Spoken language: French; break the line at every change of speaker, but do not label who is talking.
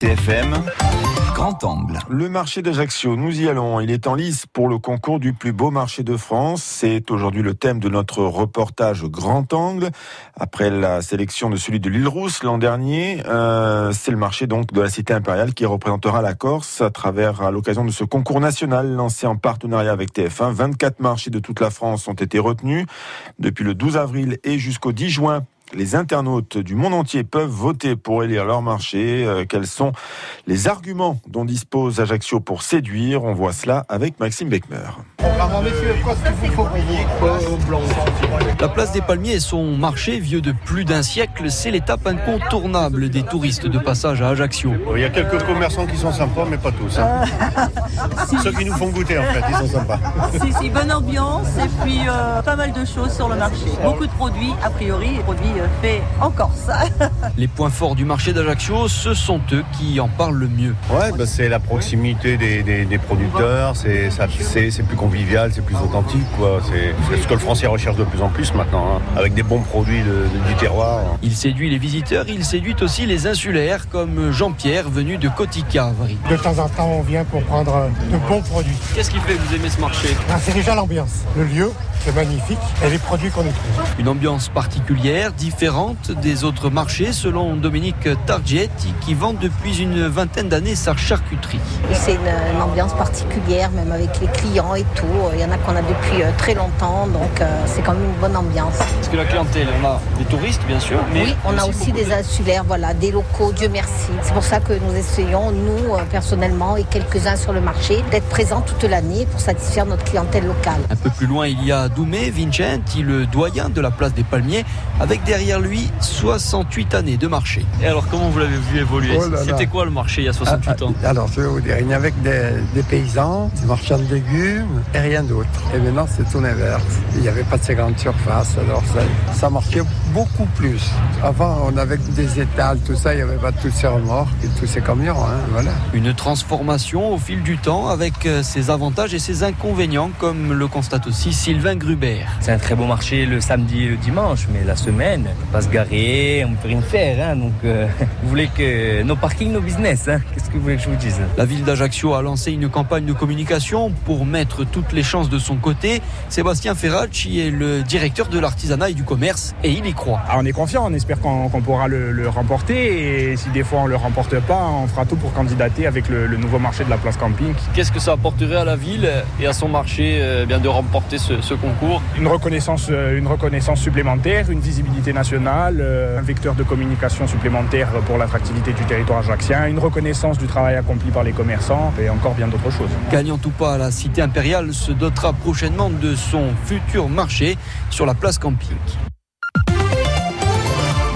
TFM, grand angle.
Le marché d'Ajaccio, nous y allons. Il est en lice pour le concours du plus beau marché de France. C'est aujourd'hui le thème de notre reportage grand angle. Après la sélection de celui de l'île Rousse l'an dernier, euh, c'est le marché donc de la cité impériale qui représentera la Corse à travers à l'occasion de ce concours national lancé en partenariat avec TF1. 24 marchés de toute la France ont été retenus depuis le 12 avril et jusqu'au 10 juin les internautes du monde entier peuvent voter pour élire leur marché. Euh, quels sont les arguments dont dispose Ajaccio pour séduire? On voit cela avec Maxime Beckmer.
La place des Palmiers et son marché vieux de plus d'un siècle, c'est l'étape incontournable des touristes de passage à Ajaccio.
Il y a quelques commerçants qui sont sympas, mais pas tous. hein. Ceux qui nous font goûter, en fait, ils sont sympas.
Si, si, bonne ambiance et puis euh, pas mal de choses sur le marché. Beaucoup de produits, a priori, des produits euh, faits en Corse.
Les points forts du marché d'Ajaccio, ce sont eux qui en parlent le mieux.
Ouais, bah, c'est la proximité des, des- des producteurs, c'est ça- c'est c'est plus convivial, c'est plus authentique. quoi. C'est c'est ce que le français recherche de plus en plus maintenant, hein, avec des bons produits de- de- du terroir.
Il séduit les visiteurs, il séduit aussi les insulaires comme Jean-Pierre venu de Kotika.
De temps en temps, on vient pour prendre de bons produits.
Qu'est-ce qui fait que vous aimez ce marché?
Ah, c'est déjà l'ambiance. Le lieu, c'est magnifique. Et les produits qu'on y trouve.
Une ambiance particulière, différente des autres marchés selon Dominique Targietti qui vend depuis une vingtaine d'années sa charcuterie.
C'est une, une ambiance particulière, même avec les clients et tout. Il y en a qu'on a depuis euh, très longtemps, donc euh, c'est quand même une bonne ambiance.
Parce que la clientèle, on a des touristes bien sûr, mais
oui, on a aussi des insulaires, voilà, des locaux, Dieu merci. C'est pour ça que nous essayons, nous, euh, personnellement, et quelques-uns sur le marché, d'être présents toute l'année pour satisfaire notre clientèle locale.
Un peu plus loin, il y a Doumé Vincenti, le doyen de la place des Palmiers, avec derrière lui 68 années de marché. Et alors, comment vous l'avez vu évoluer
Oh.
C'était quoi le marché il y a 68 ans
Ah, Alors, je vais vous dire, il n'y avait que des, des paysans, des marchands de légumes et rien d'autre. Et maintenant, c'est tout l'inverse. Il n'y avait pas de ces grandes surfaces, alors ça, ça marchait beaucoup plus. Avant, on avait que des étals, tout ça, il n'y avait pas tous ces remorques et tous ces camions, hein, voilà.
Une transformation au fil du temps avec euh, ses avantages et ses inconvénients, comme le constate aussi Sylvain Gruber.
C'est un très beau marché le samedi et le dimanche, mais la semaine, on peut pas se garer, on peut rien faire. hein. donc, euh, vous voulez que nos parkings, nos business, hein. qu'est-ce que vous voulez que je vous dise?
La ville d'Ajaccio a lancé une campagne de communication pour mettre toutes les chances de son côté. Sébastien Ferracci est le directeur de l'artisanat et du commerce et il y croit.
Ah, on est confiant, on espère qu'on pourra le, le remporter et si des fois on le remporte pas, on fera tout pour candidater avec le, le nouveau marché de la place camping.
Qu'est-ce que ça apporterait à la ville et à son marché euh, bien de remporter ce, ce concours?
Une reconnaissance, euh, une reconnaissance supplémentaire, une visibilité nationale, euh, un vecteur de communication supplémentaire pour l'attractivité du territoire ajaxien, une reconnaissance du travail accompli par les commerçants et encore bien d'autres choses.
Gagnant ou pas, la cité impériale se dotera prochainement de son futur marché sur la place camping.